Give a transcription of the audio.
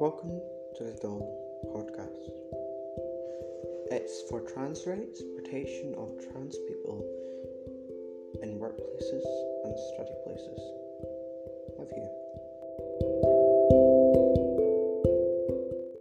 Welcome to the Dole podcast. It's for trans transportation of trans people in workplaces and study places. Love you.